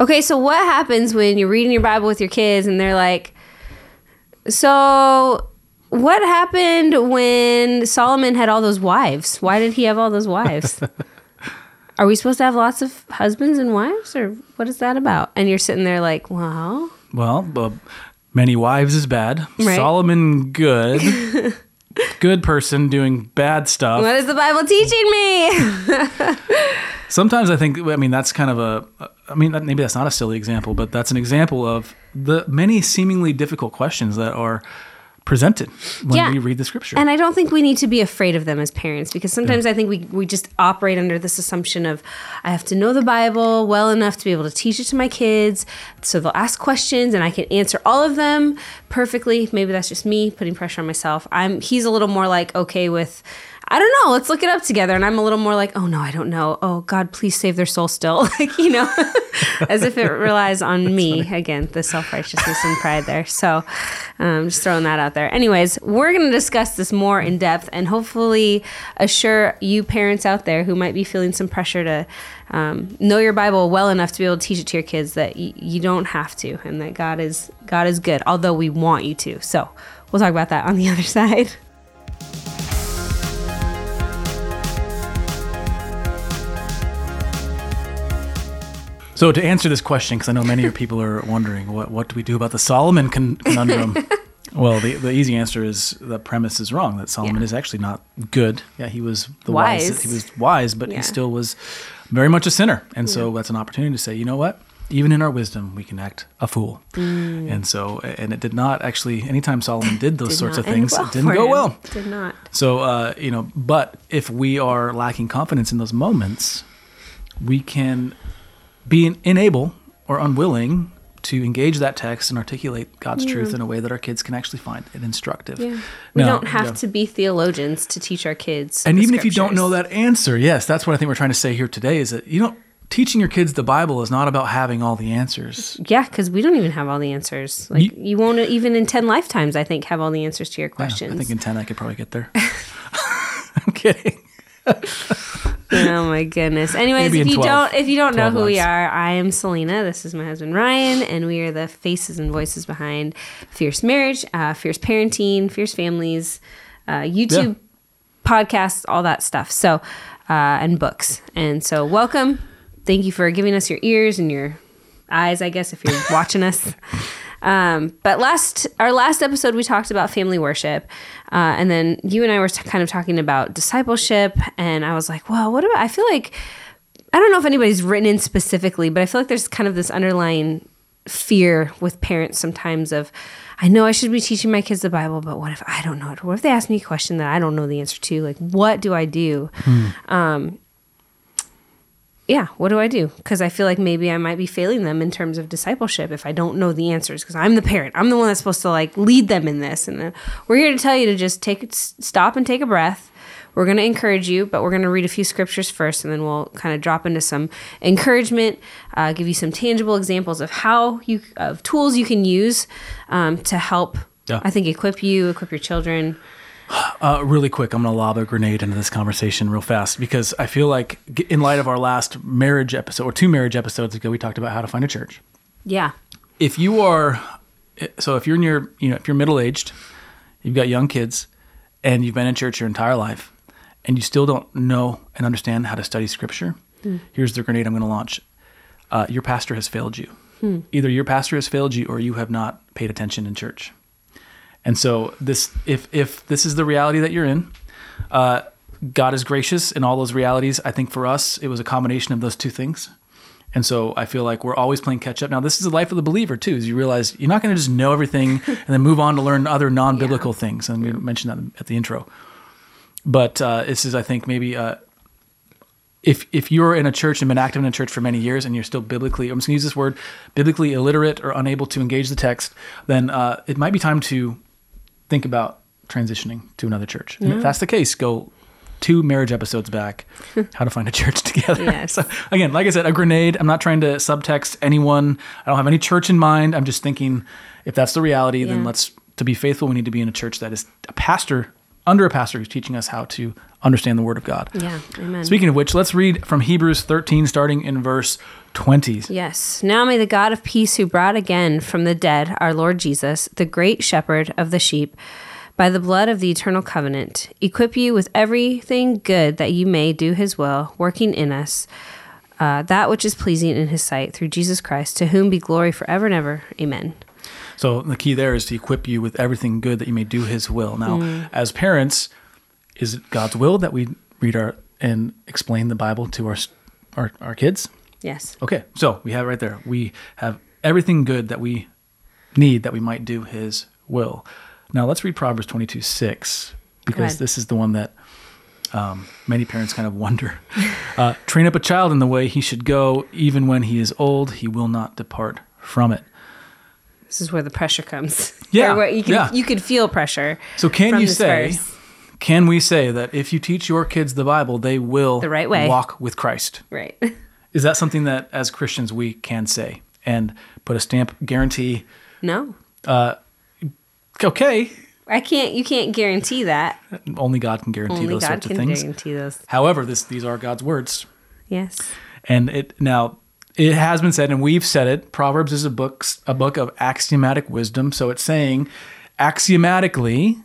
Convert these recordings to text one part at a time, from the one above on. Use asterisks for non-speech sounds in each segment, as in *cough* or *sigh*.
Okay, so what happens when you're reading your Bible with your kids and they're like, so what happened when Solomon had all those wives? Why did he have all those wives? *laughs* Are we supposed to have lots of husbands and wives, or what is that about? And you're sitting there like, well, Well, uh, many wives is bad. Right. Solomon good. *laughs* good person doing bad stuff. what is the Bible teaching me? *laughs* Sometimes I think, I mean, that's kind of a, I mean, maybe that's not a silly example, but that's an example of the many seemingly difficult questions that are presented when Yeah. we read the scripture. And I don't think we need to be afraid of them as parents because sometimes I think we, we just operate under this assumption of I have to know the Bible well enough to be able to teach it to my kids. So they'll ask questions and I can answer all of them perfectly. Maybe that's just me putting pressure on myself. I'm he's a little more like okay with I don't know, let's look it up together. And I'm a little more like, oh no, I don't know. Oh God, please save their soul still. *laughs* like, you know, *laughs* as if it relies on me. Again, the self righteousness and pride there. So um, just throwing that out there. Anyways, we're going to discuss this more in depth and hopefully assure you parents out there who might be feeling some pressure to um, know your Bible well enough to be able to teach it to your kids that y- you don't have to and that God is God is good, although we want you to. So we'll talk about that on the *laughs* other side. So to answer this question, because I know many of people are wondering, what, what do we do about the Solomon con- conundrum? *laughs* well, the, the easy answer is the premise is wrong, that Solomon Yeah. is actually not good. Yeah, he was the Wise. wise. He was wise, but Yeah. he still was very much a sinner. And so that's an opportunity to say, you know what? Even in our wisdom, we can act a fool. Mm. And so, and it did not actually, anytime Solomon did *laughs* those Did sorts of things, well it didn't go him. well. Did not. So, uh, you know, but if we are lacking confidence in those moments, we can be in- unable or unwilling to engage that text and articulate God's truth in a way that our kids can actually find it instructive. Yeah. We don't have yeah. to be theologians to teach our kids. And even if you don't know that answer, yes, that's what I think we're trying to say here today is that you know teaching your kids the Bible is not about having all the answers. Yeah, because we don't even have all the answers. Like You- you, won't even in ten lifetimes, I think, have all the answers to your Yeah, questions. I think in 10 I could probably get there. *laughs* *laughs* I'm kidding. *laughs* oh my goodness. Anyways, Maybe if you 12 don't if you don't know 12 who we are, I am Selena. This is my husband Ryan, and we are the faces and voices behind Fierce Marriage, uh, Fierce Parenting, Fierce Families, uh, YouTube podcasts, all that stuff. So uh, and books. And so welcome. Thank you for giving us your ears and your eyes, I guess, if you're watching us. *laughs* Um, but last our last episode, we talked about family worship, uh, and then you and I were t- kind of talking about discipleship, and I was like, well, what about? I feel like I don't know if anybody's written in specifically, but I feel like there's kind of this underlying fear with parents sometimes of I know I should be teaching my kids the Bible, but what if I don't know it? What if they ask me a question that I don't know the answer to? Like, what do I do? Um, yeah, what do I do? Because I feel like maybe I might be failing them in terms of discipleship if I don't know the answers. Because I'm the parent, I'm the one that's supposed to like lead them in this. And uh, we're here to tell you to just take stop and take a breath. We're going to encourage you, but we're going to read a few scriptures first, and then we'll kind of drop into some encouragement, uh, give you some tangible examples of how you of tools you can use um, to help. Yeah. I think equip you, equip your children. Uh, really quick, I'm going to lob a grenade into this conversation real fast because I feel like, in light of our last marriage episode or two marriage episodes ago, we talked about how to find a church. Yeah, If you are, so if you're in your, you know, if you're middle aged, you've got young kids, and you've been in church your entire life, and you still don't know and understand how to study scripture, here's the grenade I'm going to launch. Uh, your pastor has failed you. Either your pastor has failed you or you have not paid attention in church. And so this, if if this is the reality that you're in, uh, God is gracious in all those realities. I think for us, it was a combination of those two things. And so I feel like we're always playing catch up. Now, this is the life of the believer too. Is you realize you're not going to just know everything *laughs* and then move on to learn other non-biblical things. And we mentioned that at the intro. But uh, this is, I think, maybe uh, if if you're in a church and been active in a church for many years and you're still biblically, I'm just going to use this word, biblically illiterate or unable to engage the text, then uh, it might be time to think about transitioning to another church. And if that's the case, go two marriage episodes back, *laughs* how to find a church *laughs* together. Yes. So again, like I said, a grenade. I'm not trying to subtext anyone. I don't have any church in mind. I'm just thinking if that's the reality, then let's to be faithful, we need to be in a church that is a pastor under a pastor who's teaching us how to understand the Word of God. Yeah. Amen. Speaking of which, let's read from Hebrews 13, starting in verse 20. Yes. Now may the God of peace, who brought again from the dead our Lord Jesus, the great shepherd of the sheep, by the blood of the eternal covenant, equip you with everything good that you may do his will, working in us uh, that which is pleasing in his sight through Jesus Christ, to whom be glory forever and ever. Amen. So the key there is to equip you with everything good that you may do his will. Now, as parents, is it God's will that we read our and explain the Bible to our our, our kids? Yes. Okay, so we have it right there. We have everything good that we need that we might do his will. Now let's read Proverbs 22 6, because this is the one that um, many parents kind of wonder. *laughs* Uh, Train up a child in the way he should go, even when he is old, he will not depart from it. This is where the pressure comes. *laughs* Yeah, where you can yeah. you could feel pressure. So can you say, verse. can we say that if you teach your kids the Bible, they will The right way. walk with Christ? Right. *laughs* Is that something that as Christians we can say and put a stamp guarantee? no. Uh, okay, I can't you can't guarantee that. only God can guarantee Only those God sorts of things. Only God can guarantee those. However, this these are God's words, Yes. and it now it has been said, and we've said it. Proverbs is a book a book of axiomatic wisdom, so it's saying axiomatically,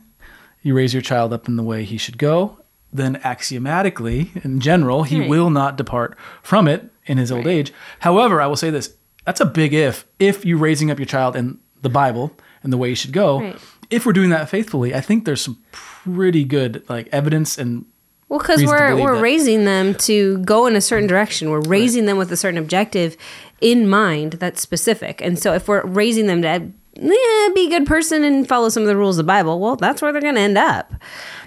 you raise your child up in the way he should go. Then axiomatically, in general, he Right. will not depart from it in his old Right. age. However, I will say this: that's a big if. If you're raising up your child in the Bible and the way you should go, Right. if we're doing that faithfully, I think there's some pretty good like evidence and Well, because we're we're that. raising them to go in a certain direction. We're raising them with a certain objective in mind that's specific. And so, if we're raising them to yeah, be a good person and follow some of the rules of the Bible, well, that's where they're going to end up.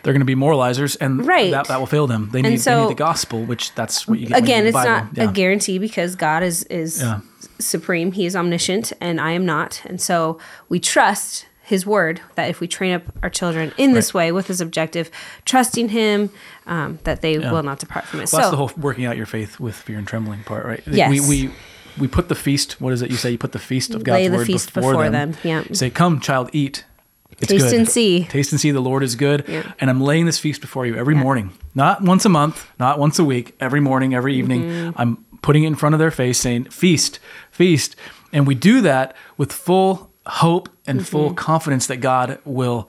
they're going to be moralizers, and Right. that, that will fail them. They need, they so- need the gospel, which that's what you get. when you Again, it's not Yeah. a guarantee because God is is Yeah. supreme. He is omniscient, and I am not. And so, we trust His word that if we train up our children in this way with this objective, trusting Him, um, that they will not depart from it. Well, so that's the whole working out your faith with fear and trembling part, right? Yes. We, we we put the feast. What is it? You say you put the feast of God's Lay the word feast before, before them. them, yeah. You say, "Come, child, eat." It's Taste good. and see. Taste and see the Lord is good. Yeah. And I'm laying this feast before you every morning, not once a month, not once a week, every morning, every evening. Mm-hmm. I'm putting it in front of their face, saying, "Feast, feast," and we do that with full hope and full Mm-hmm. confidence that God will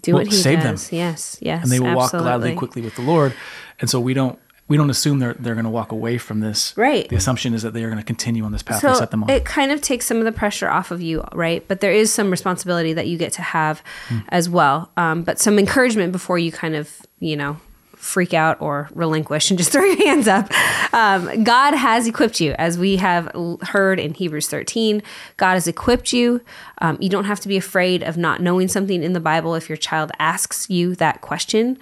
do what He save them. does. Yes, yes, and they will walk gladly quickly with the Lord. And so we don't we don't assume they're they're going to walk away from this. Right. The assumption is that they are going to continue on this path So set them on. it kind of takes some of the pressure off of you, right? But there is some responsibility that you get to have Hmm. as well. Um, but some encouragement before you kind of, you know, freak out or relinquish and just *laughs* throw your hands up. Um, God has equipped you, as we have heard in Hebrews 13. God has equipped you. Um, you don't have to be afraid of not knowing something in the Bible if your child asks you that question.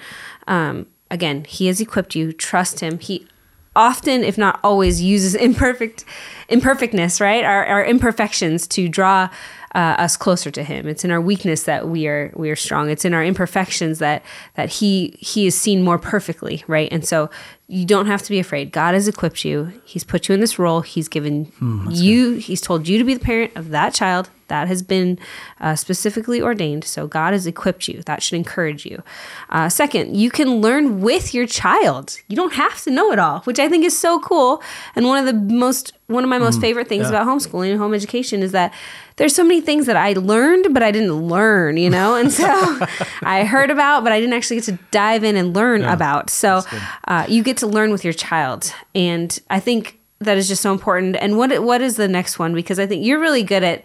Um, again, He has equipped you. Trust Him. He often, if not always, uses imperfect imperfectness, right? Our, our imperfections to draw uh, us closer to Him. It's in our weakness that we are we are strong. It's in our imperfections that that He He is seen more perfectly, right? And so you don't have to be afraid. God has equipped you. He's put you in this role. He's given you. He's told you to be the parent of that child. That has been uh, specifically ordained. So God has equipped you. That should encourage you. Uh, second, you can learn with your child. You don't have to know it all, which I think is so cool. And one of the most one of my most favorite things yeah. about homeschooling and home education is that there's so many things that I learned, but I didn't learn, you know? And so *laughs* I heard about, but I didn't actually get to dive in and learn about. So uh, you get to learn with your child. And I think that is just so important. And what what is the next one? Because I think you're really good at,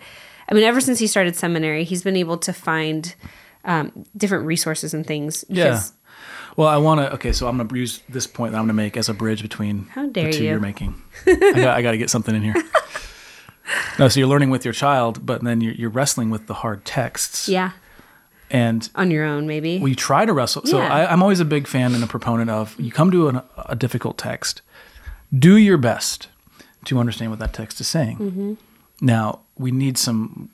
I mean, ever since he started seminary, he's been able to find um, different resources and things. yeah. Well, I want to. Okay, so I'm going to use this point that I'm going to make as a bridge between How dare the two you. are making. I got, I got to get something in here. *laughs* no, so you're learning with your child, but then you're, you're wrestling with the hard texts. Yeah. And On your own, maybe. we try to wrestle. So Yeah. I, I'm always a big fan and a proponent of you come to an, a difficult text, do your best to understand what that text is saying. Mm-hmm. Now we need some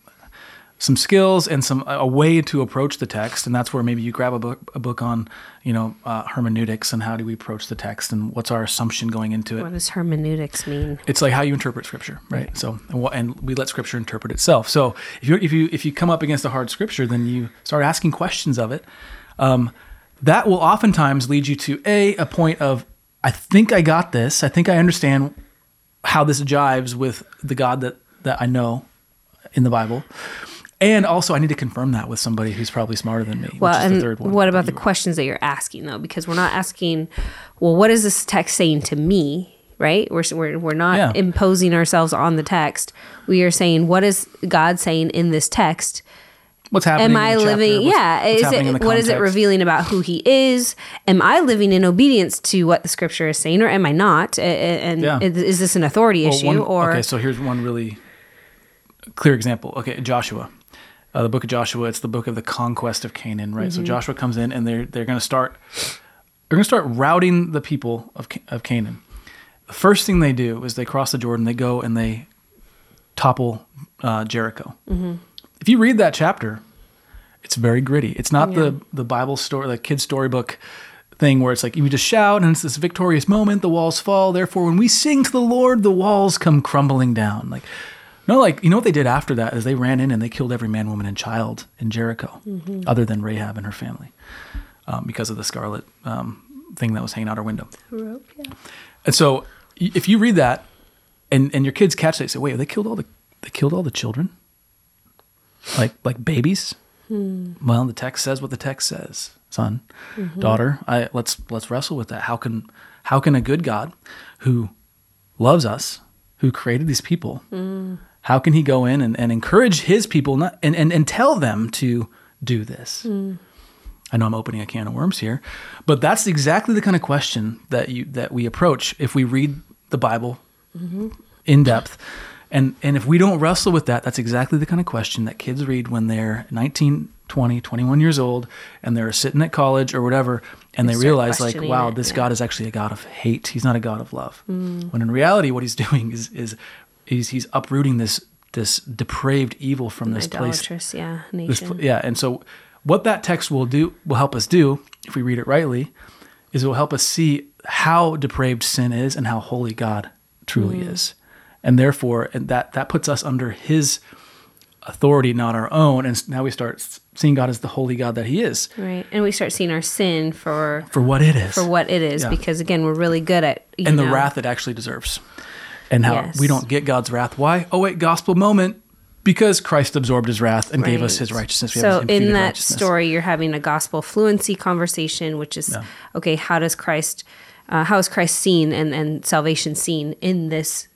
some skills and some a way to approach the text, and that's where maybe you grab a book a book on you know uh, hermeneutics and how do we approach the text and what's our assumption going into it what does hermeneutics mean? it's like how you interpret scripture right so and, what, and we let scripture interpret itself so if you if you if you come up against a hard scripture then you start asking questions of it um, that will oftentimes lead you to a a point of I think I got this. I think I understand how this jives with the God that that I know in the Bible. And also, I need to confirm that with somebody who's probably smarter than me. Well, which is and the third one. what about the questions that you're asking though? Because we're not asking, well, what is this text saying to me? Right? We're we're, we're not Yeah. imposing ourselves on the text. We are saying, what is God saying in this text? what's happening? Am in I living? What's- yeah. what's Is it what is it revealing about who He is? Am I living in obedience to what the Scripture is saying, or am I not? And Yeah. is is this an authority Well, issue? one- or okay, so here's one really clear example. Okay, Joshua, uh, the book of Joshua. It's the book of the conquest of Canaan, right? Mm-hmm. So Joshua comes in, and they're they're going to start they're going to start routing the people of of Canaan. The first thing they do is they cross the Jordan. They go and they topple uh, Jericho. Mm-hmm. If you read that chapter, it's very gritty. It's not the the Bible story, the kid storybook thing where it's like you just shout and it's this victorious moment, the walls fall. Therefore, when we sing to the Lord, the walls come crumbling down. Like no, like you know what they did after that is they ran in and they killed every man, woman, and child in Jericho, other than Rahab and her family, um, because of the scarlet um, thing that was hanging out her window. Yeah. And so, if you read that, and and your kids catch that, say, "Wait, they killed all the they killed all the children, like like babies." Well, the text says what the text says, son, daughter. I let's let's wrestle with that. How can how can a good God, who loves us, who created these people, how can he go in and, and encourage his people not and, and and tell them to do this? I know I'm opening a can of worms here, but that's exactly the kind of question that you that we approach if we read the Bible in depth. And and if we don't wrestle with that, that's exactly the kind of question that kids read when they're 19, 20, 21 years old and they're sitting at college or whatever and they, start realize like, wow, this yeah. God is actually a God of hate. He's not a God of love. Mm. When in reality what he's *laughs* doing is is he's he's uprooting this this depraved evil from this place yeah, this yeah and so what that text will do will help us do if we read it rightly is it will help us see how depraved sin is and how holy god truly Mm. is and therefore and that that puts us under his authority not our own and now we start seeing god as the holy god that he is Right. And we start seeing our sin for for what it is for what it is Yeah. because again, we're really good at you and the know, wrath it actually deserves and how Yes. we don't get god's wrath why oh wait gospel moment because christ absorbed his wrath and gave us his righteousness We have So in that story, you're having a gospel fluency conversation, which is Yeah. okay. How does Christ, uh, how is Christ seen and and salvation seen in this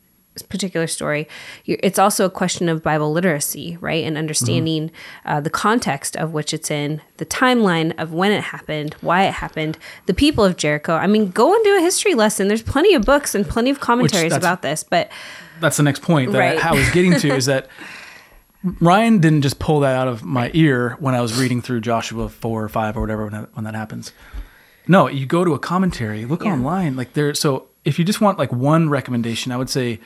particular story? It's also a question of Bible literacy, right, and understanding Mm-hmm. uh, the context of which it's in, the timeline of when it happened, why it happened, the people of Jericho. I mean, go and do a history lesson. There's plenty of books and plenty of commentaries about this, but that's the next point that Right. I, I was getting to is that *laughs* Ryan didn't just pull that out of my ear when I was reading through Joshua four or five or whatever when that, when that happens. No, you go to a commentary, look Yeah. online, like there. So if you just want like one recommendation, I would say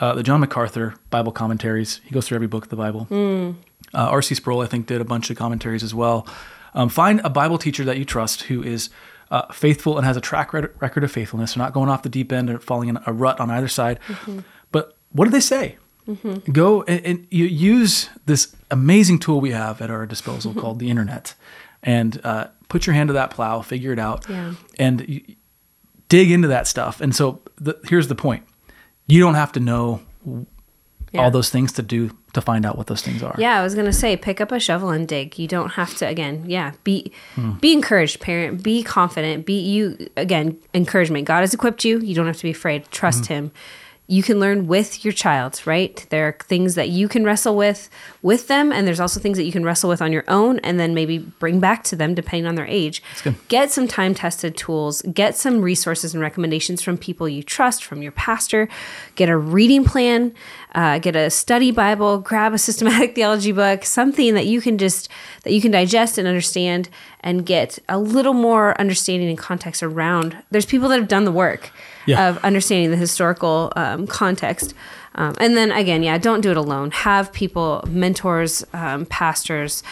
uh, the John MacArthur Bible commentaries. He goes through every book of the Bible. Uh, R.C. Sproul, I think, did a bunch of commentaries as well. Um, find a Bible teacher that you trust who is uh, faithful and has a track record of faithfulness. They're not going off the deep end or falling in a rut on either side. But what do they say? Go and, and you use this amazing tool we have at our disposal *laughs* called the internet, and uh, put your hand to that plow, figure it out, Yeah. and you, dig into that stuff. And so the, here's the point: you don't have to know Yeah. all those things to do to find out what those things are. Yeah, I was gonna say, pick up a shovel and dig. You don't have to. Again, yeah, be Hmm. be encouraged, parent. Be confident. Be you. Again, encouragement. God has equipped you. You don't have to be afraid. Trust Mm-hmm. Him. You can learn with your child, right? There are things that you can wrestle with with them, and there's also things that you can wrestle with on your own, and then maybe bring back to them depending on their age. Get some time tested tools. Get some resources and recommendations from people you trust, from your pastor. Get a reading plan. Uh, get a study Bible. Grab a systematic *laughs* theology book. Something that you can just that you can digest and understand, and get a little more understanding and context around. There's people that have done the work Yeah. of understanding the historical um, context. Um, and then again, yeah, don't do it alone. Have people, mentors, um, pastors,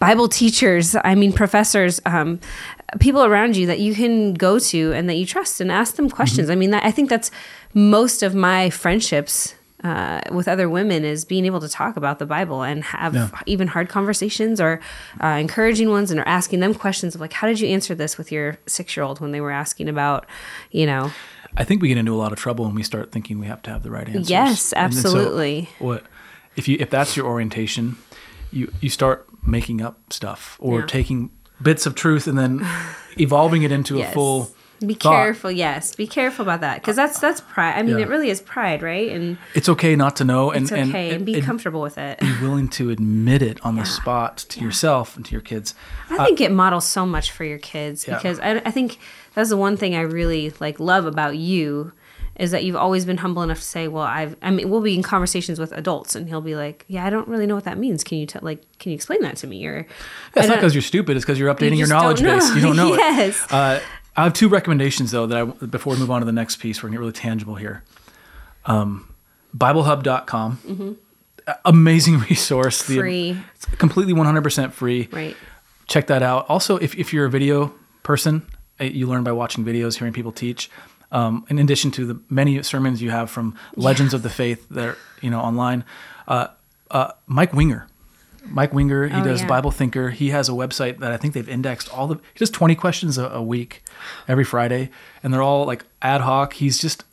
Bible teachers, I mean, professors, um, people around you that you can go to and that you trust and ask them questions. I mean, that, I think that's most of my friendships uh, with other women is being able to talk about the Bible and have Yeah. even hard conversations or uh, encouraging ones and are asking them questions of like, how did you answer this with your six year old when they were asking about, you know, I think we get into a lot of trouble when we start thinking we have to have the right answers. Yes, then so absolutely. what if you if that's your orientation, you you start making up stuff or Yeah. taking bits of truth and then *laughs* evolving it into a full be thought. careful. Yes, be careful about that because that's that's pride. I mean, Yeah. it really is pride, right? And It's okay not to know and it's okay, and, and, be and comfortable with it. be willing to admit it on Yeah. the spot to yourself and to your kids. I think it models so much for your kids Yeah. because I, I think that's the one thing I really like love about you is that you've always been humble enough to say, well, I've, I mean, we'll be in conversations with adults and he'll be like, yeah, I don't really know what that means. Can you tell, like, can you explain that to me? Or It's not because you're stupid. It's because you're updating your just don't knowledge base. You don't know *laughs* Yes. it. Uh, I have two recommendations though that I before we move on to the next piece. We're gonna get really tangible here. Um, BibleHub.com, A- amazing *laughs* resource. The- Free. it's completely 100% free. right. Check that out. Also, if if you're a video person, uh, you learn by watching videos, hearing people teach. Um, in addition to the many sermons you have from legends of the faith that are you know online, uh, uh, Mike Winger. Mike Winger, he Oh, does yeah. Bible Thinker. He has a website that I think they've indexed all the. He does twenty questions a, a week, every Friday, and they're all like ad hoc. He's just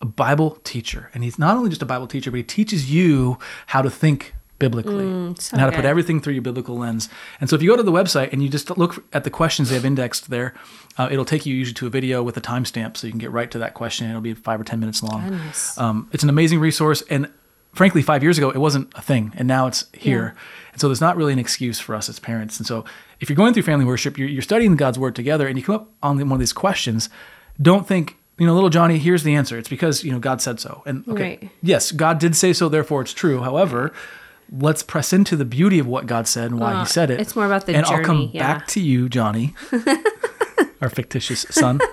a Bible teacher, and he's not only just a Bible teacher, but he teaches you how to think biblically Mm, so and how to put everything through your biblical lens. And so, if you go to the website and you just look at the questions they have indexed there, uh, it'll take you usually to a video with a timestamp, so you can get right to that question. It'll be five or ten minutes long. Um, it's an amazing resource, and frankly, five years ago it wasn't a thing, and now it's here. And so, there's not really an excuse for us as parents. And so, if you're going through family worship, you're, you're studying God's word together, and you come up on one of these questions, don't think. You know, little Johnny, here's the answer. It's because, you know, God said so. And okay, Right. yes, God did say so, therefore it's true. However, let's press into the beauty of what God said and why He uh, said it. it's more about the and I'll come yeah. back to you, Johnny, *laughs* our fictitious son. *laughs*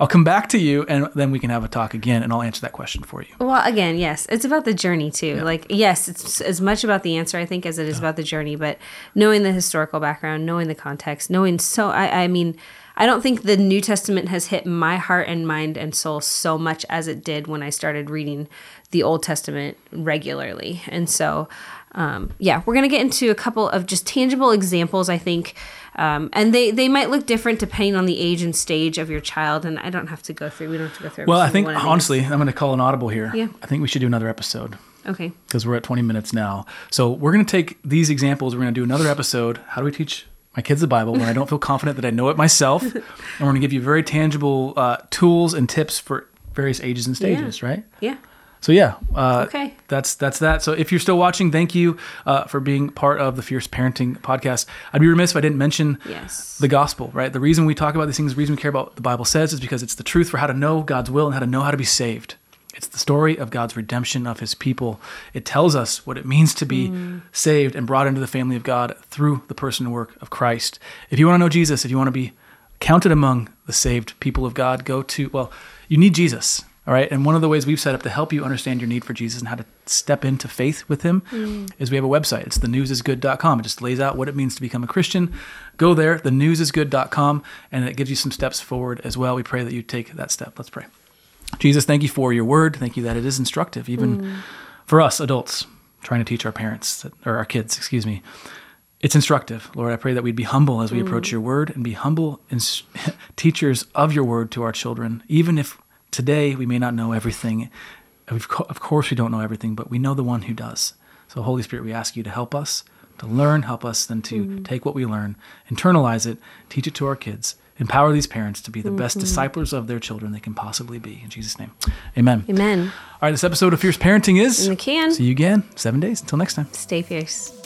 I'll come back to you, and then we can have a talk again, and I'll answer that question for you. Well, again, yes, it's about the journey too. Like, yes, it's as much about the answer I think as it is about the journey. But knowing the historical background, knowing the context, knowing so, I, I mean, I don't think the New Testament has hit my heart and mind and soul so much as it did when I started reading the Old Testament regularly. And so, um, yeah, we're gonna get into a couple of just tangible examples. I think. Um, and they, they might look different depending on the age and stage of your child. And I don't have to go through. We don't have to go through. Well, I think honestly, I'm going to call an audible here. Yeah. I think we should do another episode Okay. because we're at 20 minutes now. So we're going to take these examples. We're going to do another episode. How do we teach my kids the Bible when I don't feel confident that I know it myself? *laughs* and we're going to give you very tangible uh, tools and tips for various ages and stages, right? Yeah. So yeah, uh, Okay. That's that's that. So if you're still watching, thank you uh, for being part of the Fierce Parenting podcast. I'd be remiss if I didn't mention Yes. the gospel. Right, the reason we talk about these things, the reason we care about what the Bible says, is because it's the truth for how to know God's will and how to know how to be saved. It's the story of God's redemption of His people. It tells us what it means to be saved and brought into the family of God through the person and work of Christ. If you want to know Jesus, if you want to be counted among the saved people of God, go to, well, you need Jesus. All right. And one of the ways we've set up to help you understand your need for Jesus and how to step into faith with him mm. is we have a website. It's thenewsisgood.com. It just lays out what it means to become a Christian. Go there, thenewsisgood.com, and it gives you some steps forward as well. We pray that you take that step. Let's pray. Jesus, thank you for your word. Thank you that it is instructive, even mm. for us adults trying to teach our parents or our kids, excuse me. It's instructive. Lord, I pray that we'd be humble as we approach mm. your word and be humble ins- *laughs* teachers of your word to our children, even if today we may not know everything. Of co- of course, we don't know everything, but we know the one who does. So, Holy Spirit, we ask you to help us to learn, help us then to mm-hmm. take what we learn, internalize it, teach it to our kids, empower these parents to be the best mm-hmm. disciples of their children they can possibly be. In Jesus' name, amen. Amen. All right, this episode of Fierce Parenting is In the can. See you again, seven days. Until next time. Stay fierce.